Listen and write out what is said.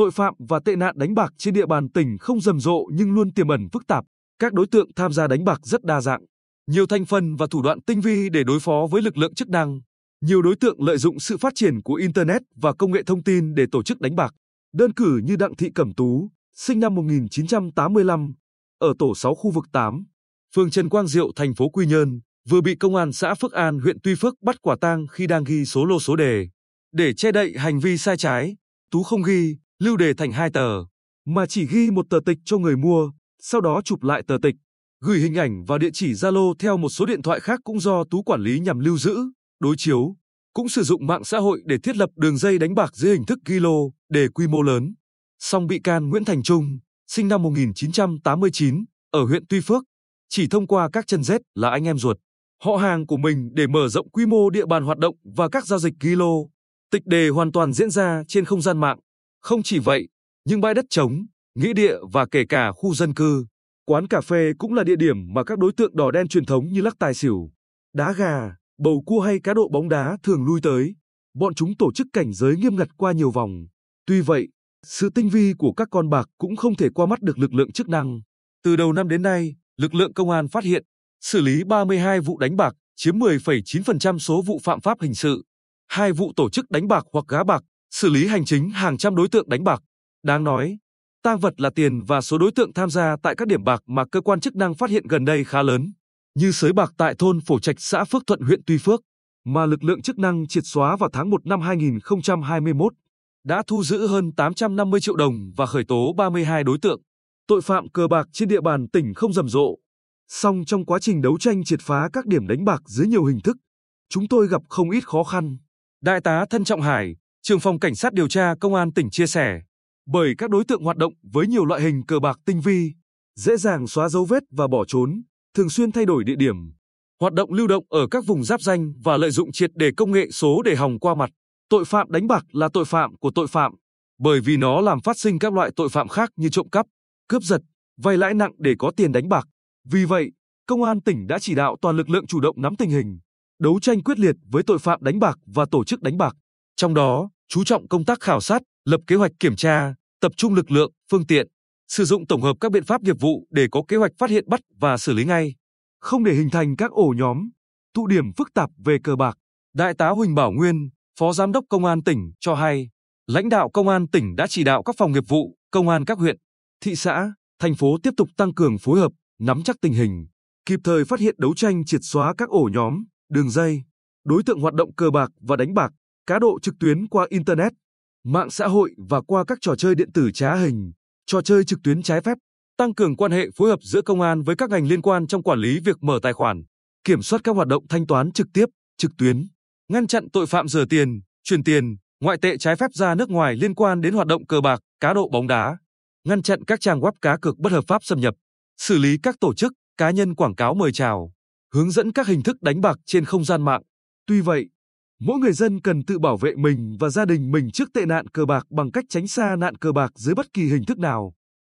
tội phạm và tệ nạn đánh bạc trên địa bàn tỉnh không rầm rộ nhưng luôn tiềm ẩn phức tạp. Các đối tượng tham gia đánh bạc rất đa dạng, nhiều thành phần và thủ đoạn tinh vi để đối phó với lực lượng chức năng. Nhiều đối tượng lợi dụng sự phát triển của internet và công nghệ thông tin để tổ chức đánh bạc. Đơn cử như Đặng Thị Cẩm Tú, sinh năm 1985, ở tổ 6 khu vực 8, phường Trần Quang Diệu, thành phố Quy Nhơn, vừa bị công an xã Phước An, huyện Tuy Phước bắt quả tang khi đang ghi số lô số đề. Để che đậy hành vi sai trái, Tú không ghi lưu đề thành hai tờ, mà chỉ ghi một tờ tịch cho người mua, sau đó chụp lại tờ tịch, gửi hình ảnh và địa chỉ Zalo theo một số điện thoại khác cũng do Tú quản lý nhằm lưu giữ, đối chiếu. Cũng sử dụng mạng xã hội để thiết lập đường dây đánh bạc dưới hình thức ghi lô, đề quy mô lớn. Song bị can Nguyễn Thành Trung, sinh năm 1989, ở huyện Tuy Phước, chỉ thông qua các chân rết là anh em ruột, họ hàng của mình để mở rộng quy mô địa bàn hoạt động và các giao dịch ghi lô. Tịch đề hoàn toàn diễn ra trên không gian mạng. Không chỉ vậy, những bãi đất trống, nghĩa địa và kể cả khu dân cư, quán cà phê cũng là địa điểm mà các đối tượng đỏ đen truyền thống như lắc tài xỉu, đá gà, bầu cua hay cá độ bóng đá thường lui tới. Bọn chúng tổ chức cảnh giới nghiêm ngặt qua nhiều vòng. Tuy vậy, sự tinh vi của các con bạc cũng không thể qua mắt được lực lượng chức năng. Từ đầu năm đến nay, lực lượng công an phát hiện, xử lý 32 vụ đánh bạc, chiếm 10,9% số vụ phạm pháp hình sự, hai vụ tổ chức đánh bạc hoặc gá bạc, xử lý hành chính hàng trăm đối tượng đánh bạc. Đáng nói, tang vật là tiền và số đối tượng tham gia tại các điểm bạc mà cơ quan chức năng phát hiện gần đây khá lớn, như sới bạc tại thôn Phổ Trạch xã Phước Thuận huyện Tuy Phước, mà lực lượng chức năng triệt xóa vào tháng 1 năm 2021, đã thu giữ hơn 850 triệu đồng và khởi tố 32 đối tượng. Tội phạm cờ bạc trên địa bàn tỉnh không rầm rộ. Song trong quá trình đấu tranh triệt phá các điểm đánh bạc dưới nhiều hình thức, chúng tôi gặp không ít khó khăn. Đại tá Thân Trọng Hải, trưởng phòng cảnh sát điều tra công an tỉnh chia sẻ, bởi các đối tượng hoạt động với nhiều loại hình cờ bạc tinh vi, dễ dàng xóa dấu vết và bỏ trốn, thường xuyên thay đổi địa điểm, hoạt động lưu động ở các vùng giáp danh và lợi dụng triệt để công nghệ số để hòng qua mặt. Tội phạm đánh bạc là tội phạm của tội phạm, bởi vì nó làm phát sinh các loại tội phạm khác như trộm cắp, cướp giật, vay lãi nặng để có tiền đánh bạc. Vì vậy, công an tỉnh đã chỉ đạo toàn lực lượng chủ động nắm tình hình, đấu tranh quyết liệt với tội phạm đánh bạc và tổ chức đánh bạc. Trong đó, chú trọng công tác khảo sát, lập kế hoạch kiểm tra, tập trung lực lượng, phương tiện, sử dụng tổng hợp các biện pháp nghiệp vụ để có kế hoạch phát hiện bắt và xử lý ngay, không để hình thành các ổ nhóm, tụ điểm phức tạp về cờ bạc. Đại tá Huỳnh Bảo Nguyên, Phó Giám đốc Công an tỉnh cho hay, lãnh đạo Công an tỉnh đã chỉ đạo các phòng nghiệp vụ, công an các huyện, thị xã, thành phố tiếp tục tăng cường phối hợp, nắm chắc tình hình, kịp thời phát hiện đấu tranh triệt xóa các ổ nhóm, đường dây, đối tượng hoạt động cờ bạc và đánh bạc, cá độ trực tuyến qua internet, mạng xã hội và qua các trò chơi điện tử trá hình, trò chơi trực tuyến trái phép, tăng cường quan hệ phối hợp giữa công an với các ngành liên quan trong quản lý việc mở tài khoản, kiểm soát các hoạt động thanh toán trực tiếp, trực tuyến, ngăn chặn tội phạm rửa tiền, chuyển tiền, ngoại tệ trái phép ra nước ngoài liên quan đến hoạt động cờ bạc, cá độ bóng đá, ngăn chặn các trang web cá cược bất hợp pháp xâm nhập, xử lý các tổ chức, cá nhân quảng cáo mời chào, hướng dẫn các hình thức đánh bạc trên không gian mạng. Tuy vậy, mỗi người dân cần tự bảo vệ mình và gia đình mình trước tệ nạn cờ bạc bằng cách tránh xa nạn cờ bạc dưới bất kỳ hình thức nào.